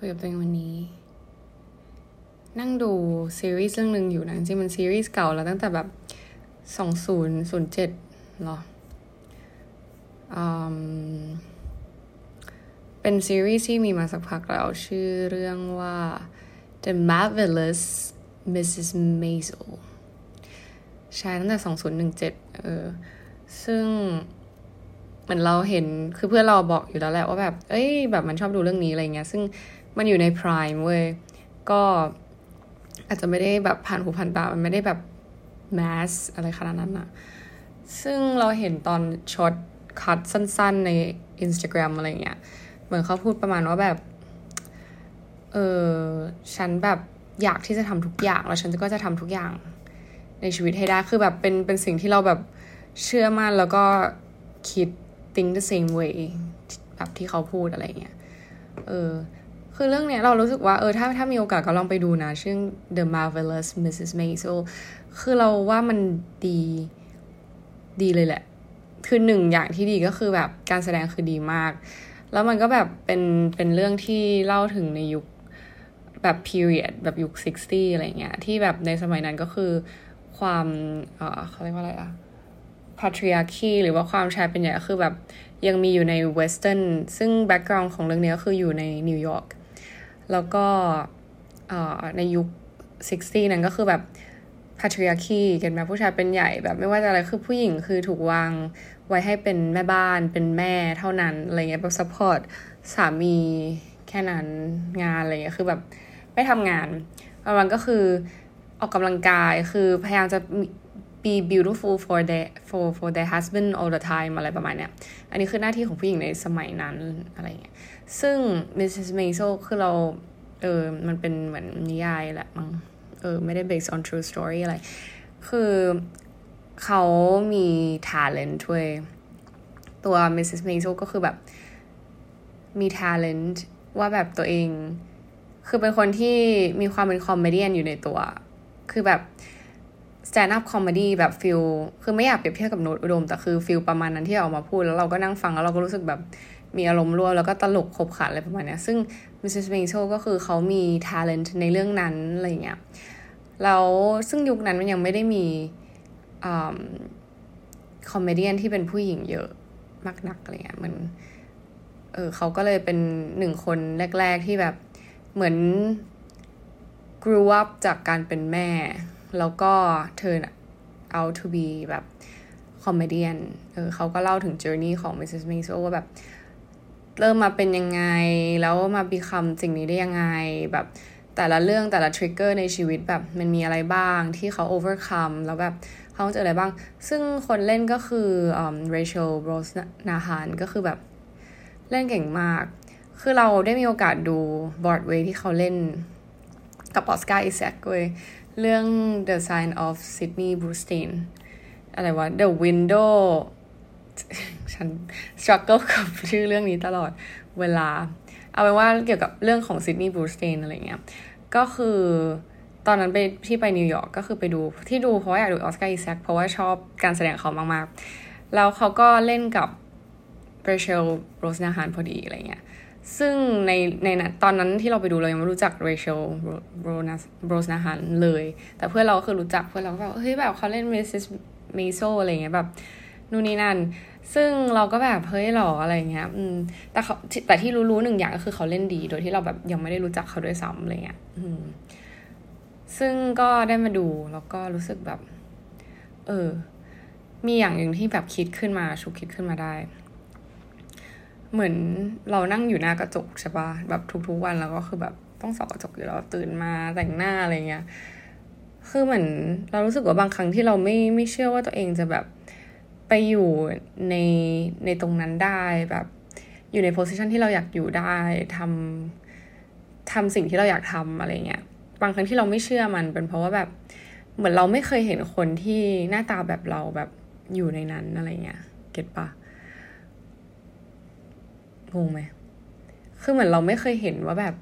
คุยกับตัวเองวันนี้ นั่งดูซีรีส์เรื่องหนึ่งอยู่นะจริงมันซีรีส์เก่าแล้วตั้งแต่แบบสองศูนย์ศูนย์เจ็ดหรออืมเป็นซีรีส์ที่มีมาสักพักแล้ว ชื่อเรื่องว่า The Marvelous Mrs. Maisel ใช่ตั้งแต่สองศูนย์หนึ่งเจ็ดเออ ซึ่งเหมือนเราเห็น คือเพื่อนเราบอกอยู่แล้วแหละว่าแบบ เอ้ย แบบมันชอบดูเรื่องนี้อะไรเงี้ย ซึ่ง มันอยู่ใน Prime เว้ยก็อาจจะไม่ได้แบบผ่านหูผ่านตา มันไม่ได้แบบ mass อะไรขนาดนั้นอะซึ่งเราเห็นตอน short cut สั้นๆใน Instagram อะไรเงี้ย เหมือนเขาพูดประมาณว่าแบบ เออฉันแบบอยากที่จะทำทุกอย่าง แล้วฉันก็จะทำทุกอย่างในชีวิตให้ได้ คือแบบเป็นเป็นสิ่งที่เราแบบเชื่อมั่นแล้วก็คิด think the same way แบบที่เขาพูดอะไรเงี้ย เออ คือเรื่องเนี้ยเรารู้สึกว่าเออถ้าถ้ามีโอกาสก็ลองไปดูนะ ชื่อ The Marvelous Mrs. Maisel คือเราว่ามันดีดีเลยแหละ คือหนึ่งอย่างที่ดีก็คือแบบการแสดงคือดีมาก แล้วมันก็แบบเป็นเป็นเรื่องที่เล่าถึงในยุคแบบ period แบบยุค 60 อะไรเงี้ย ที่แบบในสมัยนั้นก็คือความเออเขาเรียกว่าอะไรอะ patriarchy หรือว่าความชายเป็นใหญ่ก็คือแบบยังมีอยู่ใน western ซึ่ง background ของเรื่องนี้ก็คืออยู่ในนิวยอร์ก แล้วก็ในยุค 60 นั้นก็คือแบบ patriarchy กันแบบผู้ชายเป็นใหญ่แบบไม่ว่าจะอะไรคือผู้หญิงคือถูกวางไว้ให้เป็นแม่บ้านเป็นแม่เท่านั้นอะไรเงี้ยแบบ support สามีแค่นั้นงานอะไรเงี้ยคือแบบไม่ทำงานวันก็คือออกกำลังกายคือพยายามจะ be beautiful for their for for their husband all the time อะไรประมาณเนี้ย อันนี้คือหน้าที่ของผู้หญิงในสมัยนั้นอะไรเงี้ย ซึ่ง Mrs. Maisel คือเรา เออ มันเป็นเหมือนนิยายแหละมั้ง เออ ไม่ได้ based on true story อะไร คือเขามี talent ด้วยตัว Mrs. Maisel ก็คือแบบ มี talent ว่าแบบตัวเอง คือเป็นคนที่มีความเป็น comedy อยู่ในตัว คือแบบ stand up comedy แบบ feel คือไม่อยากเปรียบเทียบกับโน้ตอุดม แต่คือ feel ประมาณนั้นที่ออกมาพูด แล้วเราก็นั่งฟังแล้วเราก็รู้สึกแบบ มีอารมณ์ร่วมแล้วก็ตลกขบขันอะไรประมาณนี้ซึ่ง Mrs. m a i s e l ก็คือเขามี talent ในเรื่องนั้นอะไรเงี้ยแล้วซึ่งยุคนั้นมันยังไม่ได้มี comedy ที่เป็นผู้หญิงเยอะมากนักอะไรเงี้ยมันเออเขาก็เลยเป็นหนึ่งคนแรก ๆ ที่แบบเหมือน grew up จากการเป็นแม่ แล้วก็ turn out to be แบบ comedy เออเขาก็เล่าถึง journey ของ Mrs. Maisel ว่าแบบ เริ่มมาเป็นยังไง แล้วมา become สิ่งนี้ได้ยังไง แบบแต่ละเรื่องแต่ละ trigger ในชีวิตแบบมันมีอะไรบ้างที่เขา overcome แล้วแบบเขาเจออะไรบ้าง ซึ่งคนเล่นก็คือ Rachel Brosnahan ก็คือแบบเล่นเก่งมาก คือเราได้มีโอกาสดูบอร์ดเวย์ที่เขาเล่นกับ Oscar Isaac เว้ยเรื่อง The Sign of Sidney Brustein อะไรวะ The Window ฉัน struggle กับชื่อเรื่องนี้ตลอดเวลา เอาเป็นว่าเกี่ยวกับเรื่องของ Sidney Brustein อะไรเงี้ย ก็คือตอนนั้นไปที่ไปนิวยอร์กก็คือไปดูที่ดูเพราะว่าอยากดู Oscar Isaac เพราะว่าชอบการแสดงเขามากๆ แล้วเขาก็เล่นกับ Rachel Brosnahan พอดีอะไรเงี้ยซึ่งในในตอนนั้นที่เราไปดูเรายังไม่รู้จัก Rachel โรนัส Brosnahan เลย แต่เพื่อนเราคือรู้จักเพื่อนเราก็แบบเฮ้ยแบบเขาเล่น Mrs. Maisel อะไรเงี้ยแบบ นู่นนี่นั่น ซึ่งเราก็แบบเฮ้ยหรออะไรเงี้ย อืม แต่เขาแต่ที่รู้ๆหนึ่งอย่างก็คือเขาเล่นดี โดยที่เราแบบยังไม่ได้รู้จักเขาด้วยซ้ำอะไรเงี้ย อืม ซึ่งก็ได้มาดูแล้วก็รู้สึกแบบ เออ มีอย่างหนึ่งที่แบบคิดขึ้นมาชุกคิดขึ้นมาได้ เหมือนเรานั่งอยู่หน้ากระจกใช่ปะแบบทุกๆวันแล้วก็คือแบบต้องส่องกระจกอยู่แล้วตื่นมาแต่งหน้าอะไรเงี้ย คือเหมือนเรารู้สึกว่าบางครั้งที่เราไม่ไม่เชื่อว่าตัวเองจะแบบ ไปอยู่ในในตรงนั้นได้แบบอยู่ในโพสิชันที่เราอยากอยู่ได้ทำทำสิ่งที่เราอยากทำอะไรเงี้ยบางครั้งที่เราไม่เชื่อมันเป็นเพราะว่าแบบเหมือนเราไม่เคยเห็นคนที่หน้าตาแบบเราแบบอยู่ในนั้นอะไรเงี้ยเก็ตปะงงไหมคือเหมือนเราไม่เคยเห็นว่าแบบ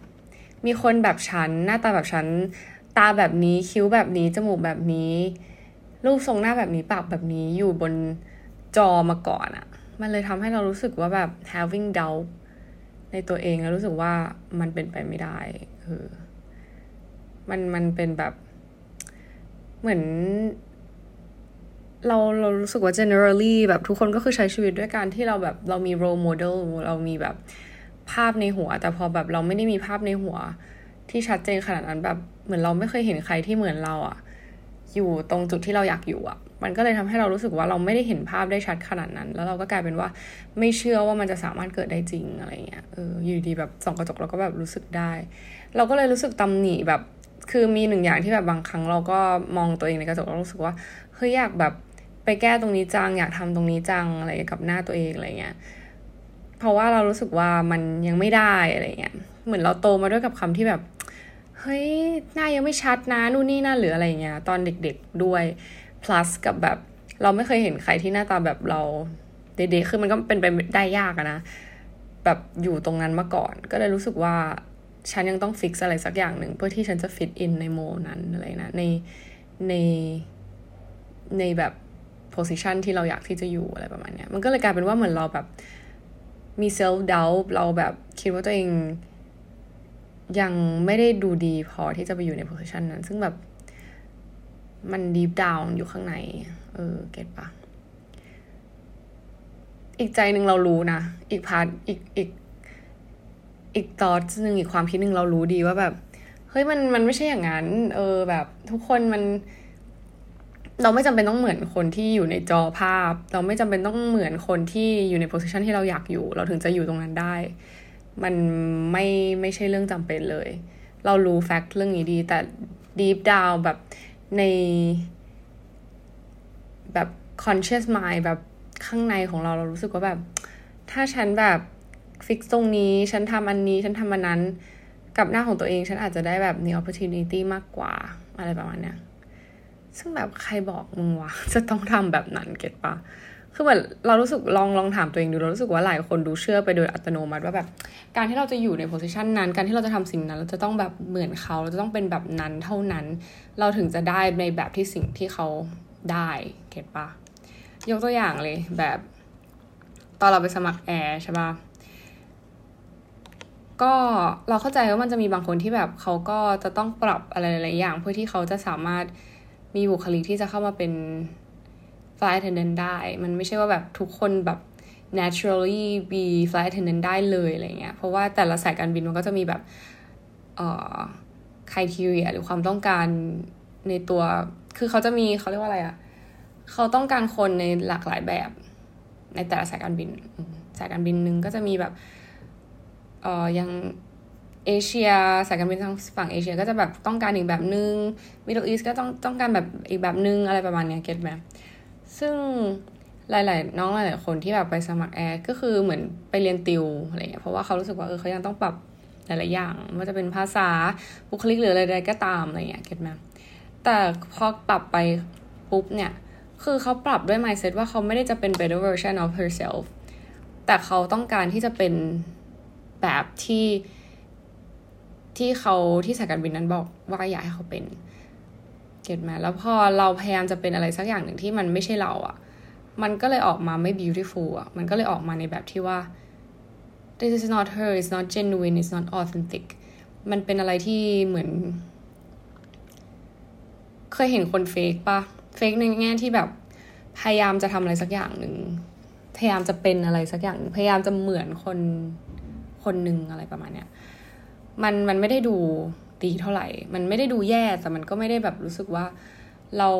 มีคนแบบฉันหน้าตาแบบฉันตาแบบนี้คิ้วแบบนี้จมูกแบบนี้รูปทรงหน้าแบบนี้ปากแบบนี้อยู่บน จอมาก่อนอะมันเลยทำให้เรารู้สึกว่าแบบ having doubt ในตัวเองแล้วรู้สึกว่ามันเป็นไปไม่ได้เออมันมันเป็นแบบเหมือน เราเรารู้สึกว่า generally แบบทุกคนก็คือใช้ชีวิตด้วยการที่เราแบบเรามี role model เรามีแบบภาพในหัว แต่พอแบบเราไม่ได้มีภาพในหัวที่ชัดเจนขนาดนั้นแบบเหมือนเราไม่เคยเห็นใครที่เหมือนเราอะ อยู่ตรงจุดที่เราอยากอยู่อะมันก็เลยทำให้เรารู้สึกว่าเราไม่ได้เห็นภาพได้ชัดขนาดนั้น แล้วเราก็กลายเป็นว่าไม่เชื่อว่ามันจะสามารถเกิดได้จริงอะไรเงี้ยเอออยู่ดีแบบส่องกระจกเราก็แบบรู้สึกได้ เราก็เลยรู้สึกตำหนิแบบคือมีหนึ่งอย่างที่แบบบางครั้งเราก็มองตัวเองในกระจกแล้วรู้สึกว่าเฮ้ยอยากแบบไปแก้ตรงนี้จังอยากทำตรงนี้จังอะไรกับหน้าตัวเองอะไรเงี้ยเพราะว่าเรารู้สึกว่ามันยังไม่ได้อะไรเงี้ยเหมือนเราโตมาด้วยกับคำที่แบบ เฮ้ยหน้ายังไม่ชัดนะนู่นนี่นั่นหรืออะไรเงี้ยตอนเด็กๆด้วย plus กับแบบ เราไม่เคยเห็นใครที่หน้าตาแบบเราเด็กๆคือมันก็เป็นไปได้ยากนะ แบบอยู่ตรงนั้นมาก่อน ก็เลยรู้สึกว่าฉันยังต้องฟิกอะไรสักอย่างหนึ่งเพื่อที่ฉันจะฟิตอินในโมนั้นอะไรนะในในในแบบ position ที่เราอยากที่จะอยู่อะไรประมาณเนี้ยมันก็เลยกลายเป็นว่าเหมือนเราแบบมี self-doubt เราแบบคิดว่าตัวเอง ยังไม่ได้ดูดีพอที่จะไปอยู่ใน position นั้น ซึ่งแบบมัน deep down อยู่ข้างใน เออ get ปะอีกใจหนึ่งเรารู้นะ อีก part อีกอีก อีกตอดหนึ่งอีกความคิดหนึ่งเรารู้ดีว่าแบบ เฮ้ยมันมันไม่ใช่อย่างนั้น เออแบบ ทุกคนมัน เราไม่จำเป็นต้องเหมือนคนที่อยู่ในจอภาพ เราไม่จำเป็นต้องเหมือนคนที่อยู่ใน position ที่เราอยากอยู่ เราถึงจะอยู่ตรงนั้นได้ มันไม่ไม่ใช่เรื่องจำเป็นเลย เรารู้ fact เรื่องนี้ดี แต่ deep down แบบในแบบ conscious mind แบบข้างในของเราเรารู้สึกว่าแบบ ถ้าฉันแบบฟิกตรงนี้ ฉันทำอันนี้ ฉันทำอันนั้น กับหน้าของตัวเอง ฉันอาจจะได้แบบมี opportunity มากกว่า อะไรประมาณเนี้ยซึ่งแบบใครบอกมึงวะ จะต้องทำแบบนั้นเก็ตปะ คือเหมือนเรารู้สึกลองลองถามตัวเองดูเรารู้สึกว่าหลายคนดูเชื่อไปโดยอัตโนมัติว่าแบบการที่เราจะอยู่ในโพสิชันนั้น การที่เราจะทำสิ่งนั้น เราจะต้องแบบเหมือนเขาเราจะต้องเป็นแบบนั้นเท่านั้น เราถึงจะได้ในแบบที่สิ่งที่เขาได้เก็ตปะยกตัวอย่างเลยแบบ ตอนเราไปสมัครแอร์ใช่ปะก็เราเข้าใจว่ามันจะมีบางคนที่แบบเขาก็จะต้องปรับอะไรหลายอย่าง เพื่อที่เขาจะสามารถมีบุคลิกที่จะเข้ามาเป็น flight attendant ได้ มันไม่ใช่ว่าแบบทุกคนแบบ naturally be flight attendant ได้เลยอะไรเงี้ย เพราะว่าแต่ละสายการบินมันก็จะมีแบบเอ่อ criteria หรือความต้องการในตัว คือเขาจะมีเขาเรียกว่าอะไรอะ่ะ เขาต้องการคนในหลากหลายแบบ ในแต่ละสายการบิน สายการบินหนึ่งก็จะมีแบบ เอ่อ ยังเอเชียสายการบินทางฝั่งเอเชียก็จะแบบต้องการอีกแบบนึงมิดเดิลอีสก็ต้องต้องการแบบอีกแบบนึงอะไรประมาณเนี้ยเก็ตไหม ซึ่งหลาย ๆ น้องหลายๆคนที่แบบไปสมัครแอร์ก็คือเหมือนไปเรียนติวอะไรเงี้ยเพราะว่าเขารู้สึกว่าเออเขายังต้องปรับหลาย ๆ อย่างว่าจะเป็นภาษาบุคลิกหรืออะไรใดก็ตามอะไรเงี้ยเก็ตไหมแต่พอปรับไปปุ๊บเนี่ย คือเขาปรับด้วย mindset ว่าเขาไม่ได้จะเป็น better version of herself แต่เขาต้องการที่จะเป็นแบบที่ที่เขาที่สายการบินนั้นบอกว่าอยากให้เขาเป็น เก็ตไหมแล้วพอเราพยายามจะเป็นอะไรสักอย่างหนึ่งที่มันไม่ใช่เราอะ่ะ มันก็เลยออกมาไม่ beautiful อะ่ะ มันก็เลยออกมาในแบบที่ว่า this is not her it's not genuine it's not authentic มันเป็นอะไรที่เหมือน เคยเห็นคนเฟกปะเฟกในแง่ที่แบบพยายามจะทำอะไรสักอย่างหนึ่ง พยายามจะเป็นอะไรสักอย่างพยายามจะเหมือนคนคนหนึ่งอะไรประมาณเนี้ย มันมันไม่ได้ดู ดีเท่าไหร่ มันไม่ได้ดูแย่แต่มันก็ไม่ได้แบบรู้สึกว่าเรา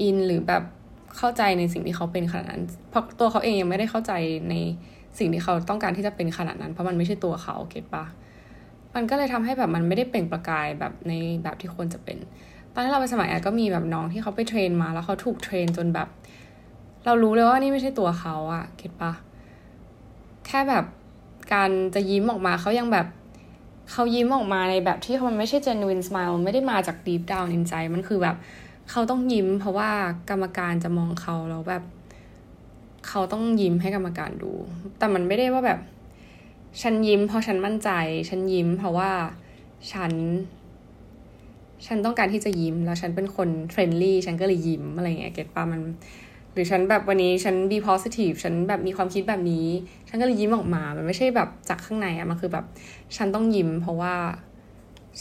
อินหรือแบบเข้าใจในสิ่งที่เขาเป็นขนาดนั้น เพราะตัวเขาเองยังไม่ได้เข้าใจในสิ่งที่เขาต้องการที่จะเป็นขนาดนั้น เพราะมันไม่ใช่ตัวเขาเก็ตปะมันก็เลยทำให้แบบมันไม่ได้เปล่งประกายแบบในแบบที่ควรจะเป็น ตอนที่เราไปสมัยแอก็มีแบบน้องที่เขาไปเทรนมาแล้วเขาถูกเทรนจนแบบ เรารู้เลยว่านี่ไม่ใช่ตัวเขาอะเก็ตปะแค่แบบการจะยิ้มออกมาเขายังแบบ เขายิ้มออกมาในแบบที่มันไม่ใช่ genuine smile ไม่ได้มาจาก deep down ในใจ มันคือแบบเขาต้องยิ้ม เพราะว่ากรรมการจะมองเขาแล้วแบบ เขาต้องยิ้มให้กรรมการดู แต่มันไม่ได้ว่าแบบ ฉันยิ้ม เพราะฉันมั่นใจ ฉันยิ้ม เพราะว่าฉัน ฉันต้องการที่จะยิ้ม แล้วฉันเป็นคน friendly ฉันก็เลยยิ้มอะไรเงี้ย get ปะมัน หรือฉันแบบวันนี้ฉัน be positive ฉันแบบมีความคิดแบบนี้ ฉันก็เลยยิ้มออกมา มันไม่ใช่แบบจากข้างในอะมันคือแบบ ฉันต้องยิ้ม เพราะว่า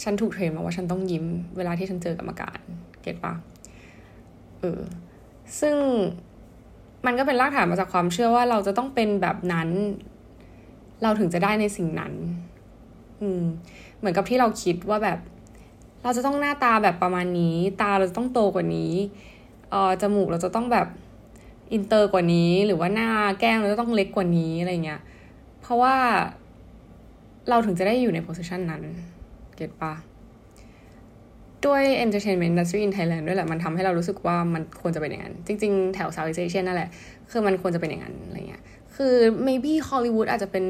ฉันถูก train มาว่าฉันต้องยิ้ม เวลาที่ฉันเจอกรรมการ get ปะเออ ซึ่งมันก็เป็นรากฐานมาจากความเชื่อว่าเราจะต้องเป็นแบบนั้น เราถึงจะได้ในสิ่งนั้น อืม เหมือนกับที่เราคิดว่าแบบ เราจะต้องหน้าตาแบบประมาณนี้ ตาเราจะต้องโตกว่านี้ เออจมูกเราจะต้องแบบ อินเตอร์กว่านี้ หรือว่าหน้าแก้มเราจะต้องเล็กกว่านี้อะไรเงี้ย เพราะว่าเราถึงจะได้อยู่ในโพสิชันนั้น เก็ตปะด้วย entertainment industry in Thailand ด้วยแหละ มันทำให้เรารู้สึกว่ามันควรจะเป็นอย่างนั้น จริง ๆ แถว Southeast Asia นั่นแหละ คือมันควรจะเป็นอย่างนั้นอะไรเงี้ย คือ maybe Hollywood อาจจะเป็น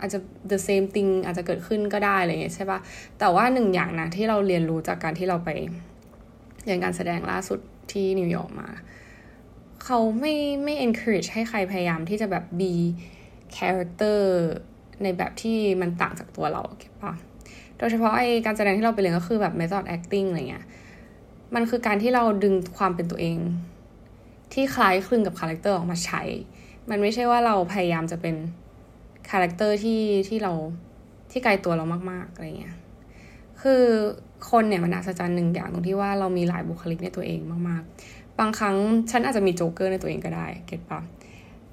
อาจจะ the same thing อาจจะเกิดขึ้นก็ได้อะไรเงี้ยใช่ปะแต่ว่าหนึ่งอย่างนะที่เราเรียนรู้จากการที่เราไปเรียนการแสดงล่าสุดที่นิวยอร์กมา เขาไม่ไม่ encourage ให้ใครพยายามที่จะแบบ be character ในแบบที่มันต่างจากตัวเรา get ปะโดยเฉพาะไอการแสดงที่เราไปเรียนก็คือแบบ method acting อะไรเงี้ย มันคือการที่เราดึงความเป็นตัวเอง ที่คล้ายคลึงกับ character ออกมาใช้ มันไม่ใช่ว่าเราพยายามจะเป็น character ที่ที่เราที่ไกลตัวเรามากๆอะไรเงี้ย คือคนเนี่ยมันอัศจรรย์หนึ่งอย่างตรงที่ว่าเรามีหลายบุคลิกในตัวเองมากๆ บางครั้งฉันอาจจะมีโจ๊กเกอร์ในตัวเองก็ได้ get ปะ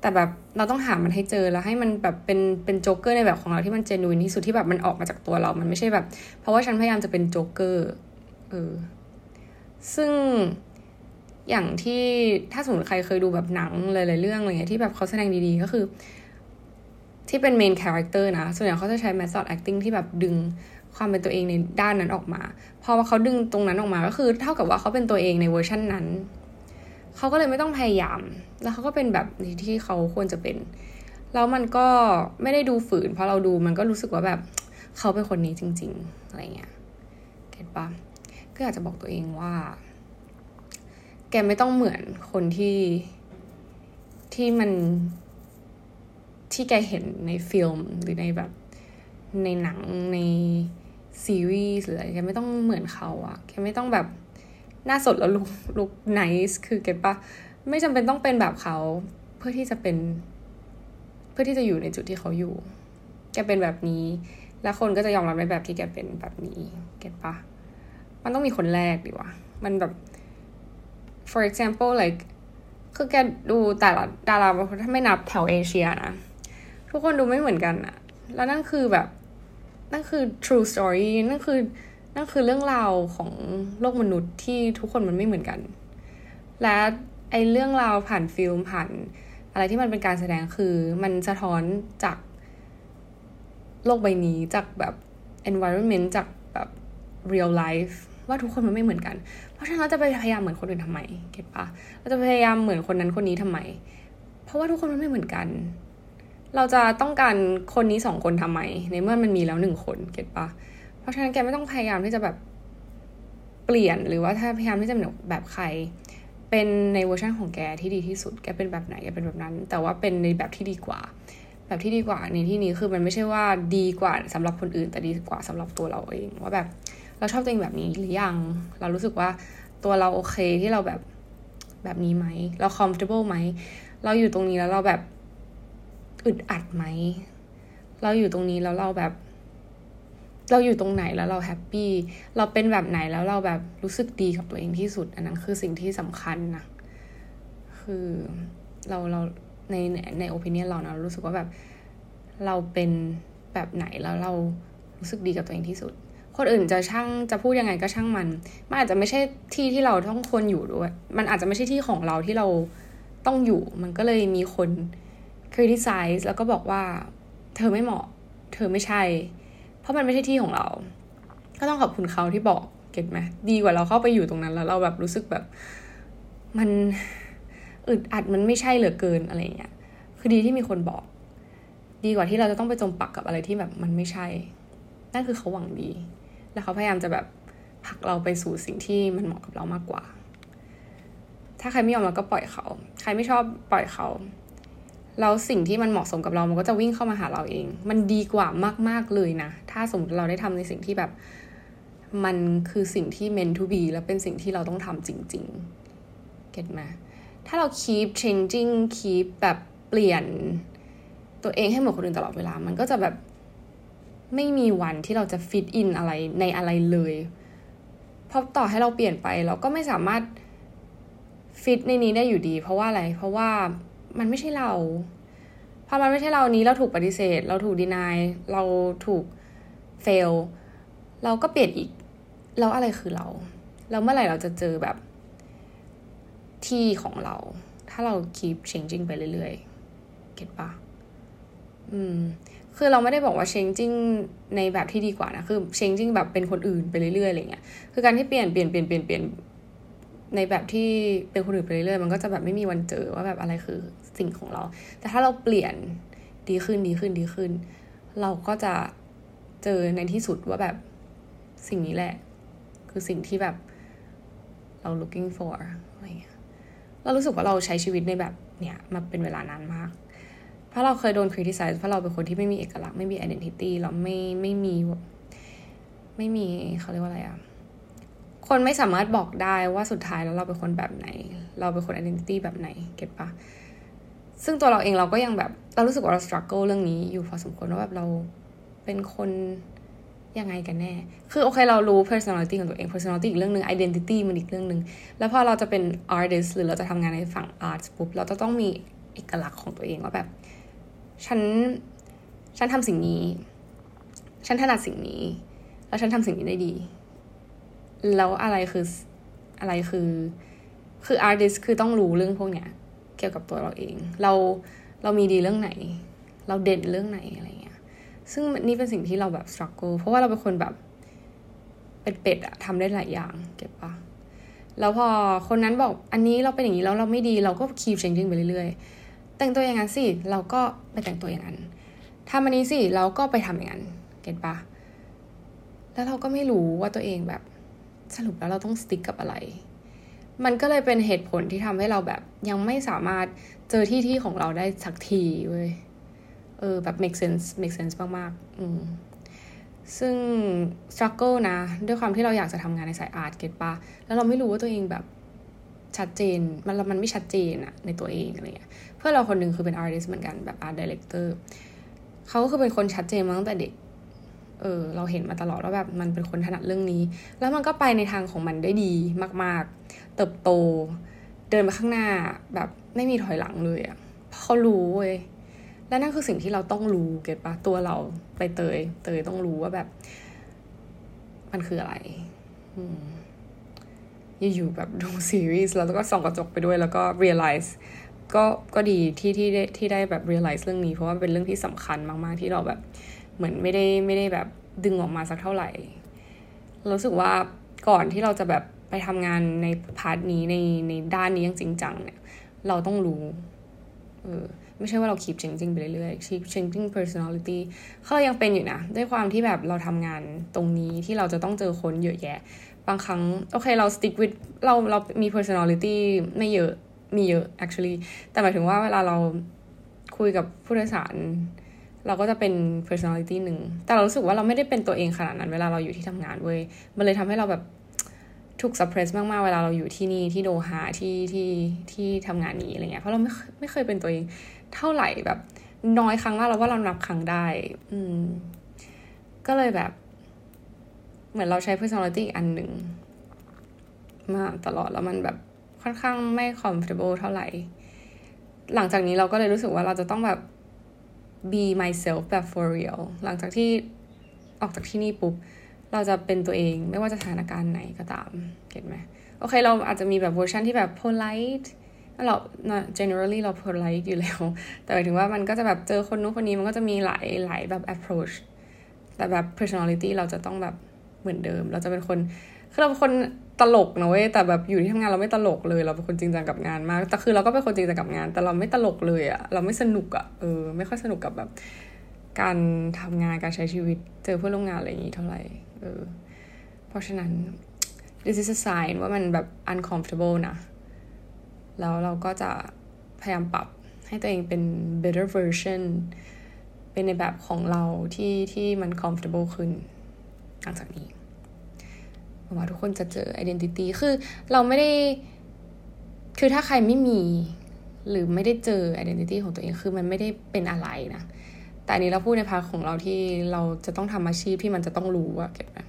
แต่แบบเราต้องหามันให้เจอแล้วให้มันแบบเป็นเป็นโจ๊กเกอร์ในแบบของเราที่มัน genuine ที่สุดที่แบบมันออกมาจากตัวเรา มันไม่ใช่แบบ เพราะว่าฉันพยายามจะเป็นโจ๊กเกอร์ เออ ซึ่งอย่างที่ถ้าสมมติใครเคยดูแบบหนังหลายๆเรื่องอะไรเงี้ยที่แบบเขาแสดงดีๆก็คือ ที่เป็น main character นะ ส่วนใหญ่เขาจะใช้ method acting ที่แบบดึงความเป็นตัวเองในด้านนั้นออกมา พอว่าเขาดึงตรงนั้นออกมาก็คือเท่ากับว่าเขาเป็นตัวเองในเวอร์ชันนั้น เขาก็เลยไม่ต้องพยายาม แล้วเขาก็เป็นแบบที่เขาควรจะเป็น แล้วมันก็ไม่ได้ดูฝืน เพราะเราดูมันก็รู้สึกว่าแบบเขาเป็นคนนี้จริง ๆ อะไรเงี้ย เก็ตปะก็อยากจะบอกตัวเองว่า แกไม่ต้องเหมือนคนที่ที่มันที่แกเห็นในฟิล์มหรือในแบบในหนังในซีรีส์หรืออะไรแกไม่ต้องเหมือนเขาอะแกไม่ต้องแบบ หน้าสดแล้วลุกลุกไนส์คือเก็ตปะไม่จำเป็นต้องเป็นแบบเขาเพื่อที่จะเป็น เพื่อที่จะอยู่ในจุดที่เขาอยู่ แกเป็นแบบนี้ แล้วคนก็จะยอมรับในแบบที่แกเป็นแบบนี้ เก็ตปะมันต้องมีคนแรกดีวะมันแบบ for example like คือแกดูแต่ละดาราบางคนถ้าไม่นับแถวเอเชียนะ ทุกคนดูไม่เหมือนกันอะแล้วนั่นคือแบบ นั่นคือ true story นั่นคือ นั่นคือเรื่องราวของโลกมนุษย์ที่ทุกคนมันไม่เหมือนกัน และไอเรื่องราวผ่านฟิล์มผ่าน อะไรที่มันเป็นการแสดงคือมันสะท้อนจากโลกใบนี้จากแบบ environment จากแบบ real life ว่าทุกคนมันไม่เหมือนกัน เพราะฉะนั้นเราจะไปพยายามเหมือนคนอื่นทำไม เก็ตปะเราจะพยายามเหมือนคนนั้นคนนี้ทำไม เพราะว่าทุกคนมันไม่เหมือนกัน เราจะต้องการคนนี้สองคนทำไม ในเมื่อมันมีแล้วหนึ่งคน เก็ตปะ เพราะฉะนั้นแกไม่ต้องพยายามที่จะแบบเปลี่ยนหรือว่าถ้าพยายามที่จะแบบใคร เป็นในเวอร์ชันของแกที่ดีที่สุด แกเป็นแบบไหนแกเป็นแบบนั้น แต่ว่าเป็นในแบบที่ดีกว่า แบบที่ดีกว่าในที่นี้คือมันไม่ใช่ว่าดีกว่าสำหรับคนอื่น แต่ดีกว่าสำหรับตัวเราเองว่าแบบเราชอบตัวเองแบบนี้หรือยัง เรารู้สึกว่าตัวเราโอเคที่เราแบบแบบนี้ไหม เรา comfortable ไหม เราอยู่ตรงนี้แล้วเราแบบอึดอัดไหม เราอยู่ตรงนี้แล้วเราแบบ เราอยู่ตรงไหนแล้วเราแฮปปี้เราเป็นแบบไหนแล้วเราแบบรู้สึกดีกับตัวเองที่สุด อันนั้นคือสิ่งที่สำคัญนะคือเราเราในในโอปิเนียนเรานะรู้สึกว่าแบบเราเป็นแบบไหนแล้วเรารู้สึกดีกับตัวเองที่สุด คนอื่นจะช่างจะพูดยังไงก็ช่างมันมันอาจจะไม่ใช่ที่ที่เราต้องควรอยู่ด้วย มันอาจจะไม่ใช่ที่ของเราที่เราต้องอยู่ มันก็เลยมีคน criticize แล้วก็บอกว่า เธอไม่เหมาะ เธอไม่ใช่ เพราะมันไม่ใช่ที่ของเรา ก็ต้องขอบคุณเขาที่บอกเก็ตไหมดีกว่าเราเข้าไปอยู่ตรงนั้นแล้วเราแบบรู้สึกแบบ มันอึดอัดมันไม่ใช่เหลือเกินอะไรเงี้ยคือดีที่มีคนบอก ดีกว่าที่เราจะต้องไปจมปักกับอะไรที่แบบมันไม่ใช่ นั่นคือเขาหวังดี แล้วเขาพยายามจะแบบผลักเราไปสู่สิ่งที่มันเหมาะกับเรามากกว่า ถ้าใครไม่ยอมเราก็ปล่อยเขา ใครไม่ชอบปล่อยเขา แล้วสิ่งที่มันเหมาะสมกับเรามันก็จะวิ่งเข้ามาหาเราเอง มันดีกว่ามาก ๆเลยนะ ถ้าสมมติเราได้ทำในสิ่งที่แบบ มันคือสิ่งที่ meant to be และเป็นสิ่งที่เราต้องทำจริง ๆ เก็ตไหมถ้าเรา keep changing keep แบบเปลี่ยนตัวเองให้เหมือนคนอื่นตลอดเวลา มันก็จะแบบไม่มีวันที่เราจะ fit in อะไรในอะไรเลย เพราะต่อให้เราเปลี่ยนไปเราก็ไม่สามารถฟิตในนี้ได้อยู่ดี เพราะว่าอะไร เพราะว่า มันไม่ใช่เรา พอมันไม่ใช่เรานี้เราถูกปฏิเสธ เราถูกดีนายเราถูกเฟลเราก็เปลี่ยนอีก แล้วอะไรคือเรา แล้วเมื่อไหร่เราจะเจอแบบที่ของเรา ถ้าเรา keep changing ไปเรื่อยๆ เก็ตปะอืม คือเราไม่ได้บอกว่า changing ในแบบที่ดีกว่านะ คือ changing แบบเป็นคนอื่นไปเรื่อยๆ อะไรเงี้ย คือการที่เปลี่ยนเปลี่ยนเปลี่ยนเปลี่ยนเปลี่ยน ในแบบที่เป็นคนอื่นไปเรื่อยๆมันก็จะแบบไม่มีวันเจอว่าแบบอะไรคือสิ่งของเรา แต่ถ้าเราเปลี่ยนดีขึ้นดีขึ้นดีขึ้น เราก็จะเจอในที่สุดว่าแบบสิ่งนี้แหละ คือสิ่งที่แบบเรา looking for อะไรเงี้ยเรารู้สึกว่าเราใช้ชีวิตในแบบเนี่ยมาเป็นเวลานานมาก เพราะเราเคยโดน criticize เพราะเราเป็นคนที่ไม่มีเอกลักษณ์ไม่มี identity เราไม่ไม่มี ไม่มีเขาเรียกว่าอะไรอะ คนไม่สามารถบอกได้ว่าสุดท้ายแล้วเราเป็นคนแบบไหน เราเป็นคน identity แบบไหน เก็ตปะซึ่งตัวเราเองเราก็ยังแบบ เรารู้สึกว่าเรา struggle เรื่องนี้อยู่พอสมควรว่าแบบเราเป็นคนยังไงกันแน่ คือโอเคเรารู้ personality ของตัวเอง personality อีกเรื่องหนึ่ง identity มันอีกเรื่องหนึ่ง แล้วพอเราจะเป็น artist หรือเราจะทำงานในฝั่ง art ปุ๊บ เราจะต้องมีเอกลักษณ์ของตัวเองว่าแบบ ฉัน ฉันทำสิ่งนี้ ฉันถนัดสิ่งนี้ แล้วฉันทำสิ่งนี้ได้ดี แล้วอะไรคืออะไรคือ คือ artist คือต้องรู้เรื่องพวกเนี้ย เกี่ยวกับตัวเราเอง เราเรามีดีเรื่องไหน เราเด่นเรื่องไหนอะไรเงี้ย ซึ่งนี่เป็นสิ่งที่เราแบบ struggle เพราะว่าเราเป็นคนแบบเป็นเป็ดอะทำได้หลายอย่าง เก็บปะแล้วพอคนนั้นบอกอันนี้เราเป็นอย่างนี้แล้วเราไม่ดีเราก็ keep changing ไปเรื่อยๆ แต่งตัวอย่างนั้นสิ เราก็ไปแต่งตัวอย่างนั้นทำอันนี้สิ เราก็ไปทำอย่างนั้น เก็ตปะแล้วเราก็ไม่รู้ว่าตัวเองแบบ สรุปแล้วเราต้องสติ๊กกับอะไร มันก็เลยเป็นเหตุผลที่ทำให้เราแบบยังไม่สามารถเจอที่ที่ของเราได้สักทีเว้ย เออแบบ make sense make sense มากๆอืมซึ่ง struggle นะ ด้วยความที่เราอยากจะทำงานในสายอาร์ตเก็ตปะแล้วเราไม่รู้ว่าตัวเองแบบชัดเจน มันมันไม่ชัดเจนอะในตัวเองอะไรเงี้ย เพื่อนเราคนหนึ่งคือเป็น artist เหมือนกันแบบ art director เขาก็คือเป็นคนชัดเจนมาตั้งแต่เด็ก เออเราเห็นมาตลอดว่าแบบมันเป็นคนถนัดเรื่องนี้ แล้วมันก็ไปในทางของมันได้ดีมาก ๆ เติบโต เดินไปข้างหน้าแบบไม่มีถอยหลังเลยอะเพราะเขารู้เว้ยและนั่นคือสิ่งที่เราต้องรู้เก็ตปะตัวเราไปเตย เตยต้องรู้ว่าแบบ มันคืออะไรอยู่ๆแบบดูซีรีส์แล้วก็ส่องกระจกไปด้วยแล้วก็ realize ก็ก็ดีที่ที่ได้ที่ได้แบบ realize เรื่องนี้ เพราะว่าเป็นเรื่องที่สำคัญมาก ๆ ที่เราแบบ เหมือนไม่ได้ไม่ได้แบบดึงออกมาสักเท่าไหร่รู้สึกว่าก่อนที่เราจะแบบไปทำงานในพาร์ทนี้ในในด้านนี้อย่างจริงจังเนี่ย เราต้องรู้เออไม่ใช่ว่าเรา keep changing ไปเรื่อยๆ keep changing personality เขายังเป็นอยู่นะ ด้วยความที่แบบเราทำงานตรงนี้ที่เราจะต้องเจอคนเยอะแยะ บางครั้ง โอเคเรา stick with เราเรามี personality ไม่เยอะ มีเยอะ actually แต่หมายถึงว่าเวลาเราคุยกับผู้โดยสาร เราก็จะเป็น personality หนึ่ง แต่เรารู้สึกว่าเราไม่ได้เป็นตัวเองขนาดนั้นเวลาเราอยู่ที่ทำงานเว้ย มันเลยทำให้เราแบบถูก suppress มากๆ เวลาเราอยู่ที่นี่ที่โดฮาที่ที่ที่ทำงานนี้อะไรเงี้ย เพราะเราไม่ไม่เคยเป็นตัวเองเท่าไหร่แบบ น้อยครั้งมากเราว่าเรานับครั้งได้ อืม ก็เลยแบบ เหมือนเราใช้ personality อันหนึ่งมาตลอดแล้วมันแบบค่อนข้างไม่ comfortable เท่าไหร่ หลังจากนี้เราก็เลยรู้สึกว่าเราจะต้องแบบ be myself แบบ for real หลังจากที่ออกจากที่นี่ปุ๊บ เราจะเป็นตัวเองไม่ว่าจะสถานการณ์ไหนก็ตาม เก็ตไหมโอเค เราอาจจะมีแบบเวอร์ชันที่แบบ polite เรา generally เรา polite อยู่แล้ว แต่หมายถึงว่ามันก็จะแบบเจอคนนู้นคนนี้มันก็จะมีหลายหลายแบบ approach แต่แบบ personality เราจะต้องแบบเหมือนเดิม เราจะเป็นคนคือเราเป็นคน ตลกนะเว้ยแต่แบบอยู่ที่ทำงานเราไม่ตลกเลย เราเป็นคนจริงจังกับงานมากแต่คือเราก็เป็นคนจริงจังกับงาน แต่เราไม่ตลกเลยอะเราไม่สนุกอะเออไม่ค่อยสนุกกับแบบ การทำงานการใช้ชีวิตเจอเพื่อนร่วมงานอะไรอย่างนี้เท่าไหร่เออเพราะฉะนั้น this is a sign ว่ามันแบบ uncomfortable นะแล้วเราก็จะพยายามปรับให้ตัวเองเป็น better version เป็นในแบบของเราที่ที่มัน comfortable ขึ้นหลังจากนี้ หวังว่าทุกคนจะเจอ identity คือเราไม่ได้ คือถ้าใครไม่มี หรือไม่ได้เจอ identity ของตัวเองคือมันไม่ได้เป็นอะไรนะ แต่อันนี้เราพูดในพาร์ทของเราที่เราจะต้องทำอาชีพที่มันจะต้องรู้อะเก็บไหม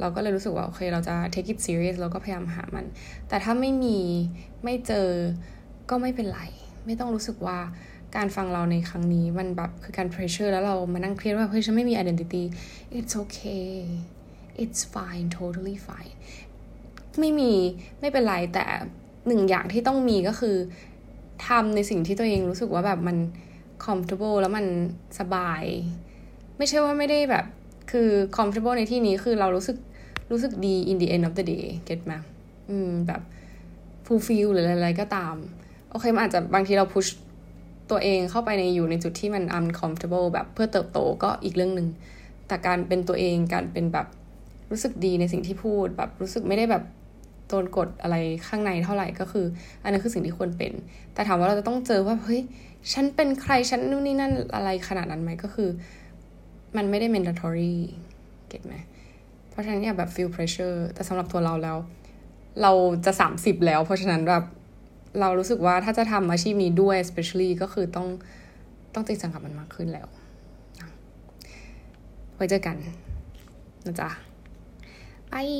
เราก็เลยรู้สึกว่า โอเค เราจะ take it serious เราก็พยายามหามัน แต่ถ้าไม่มีไม่เจอก็ไม่เป็นไร ไม่ต้องรู้สึกว่าการฟังเราในครั้งนี้มันแบบคือการ pressure แล้วเรามานั่งเครียดว่าเฮ้ยฉันไม่มี identity it's okay it's fine totally fine ไม่มีไม่เป็นไรแต่หนึ่งอย่างที่ต้องมีก็คือทำในสิ่งที่ตัวเองรู้สึกว่าแบบมัน comfortable แล้วมันสบาย ไม่ใช่ว่าไม่ได้แบบคือ comfortable ในที่นี้คือเรารู้สึกรู้สึกดี in the end of the day get ไหมอืม แบบ fulfill หรืออะไรก็ตาม โอเค มันอาจจะบางทีเรา push ตัวเองเข้าไปในอยู่ในจุดที่มัน uncomfortable แบบเพื่อเติบโตก็อีกเรื่องหนึ่งแต่การเป็นตัวเองการเป็นแบบ รู้สึกดีในสิ่งที่พูดแบบรู้สึกไม่ได้แบบโดนกดอะไรข้างในเท่าไหร่ก็คือ อันนั้นคือสิ่งที่ควรเป็น แต่ถามว่าเราจะต้องเจอว่าเฮ้ยฉันเป็นใครฉันนู่นนี่นั่นอะไรขนาดนั้นไหมก็คือ มันไม่ได้ mandatory เก็ตไหมเพราะฉะนั้นอย่าแบบ feel pressure แต่สำหรับตัวเราแล้ว เราจะสามสิบแล้ว เพราะฉะนั้นแบบเรารู้สึกว่าถ้าจะทำอาชีพนี้ด้วย especially ก็คือต้องต้องจริงจังกับมันมากขึ้นแล้ว ไว้เจอกันนะจ๊ะ บาย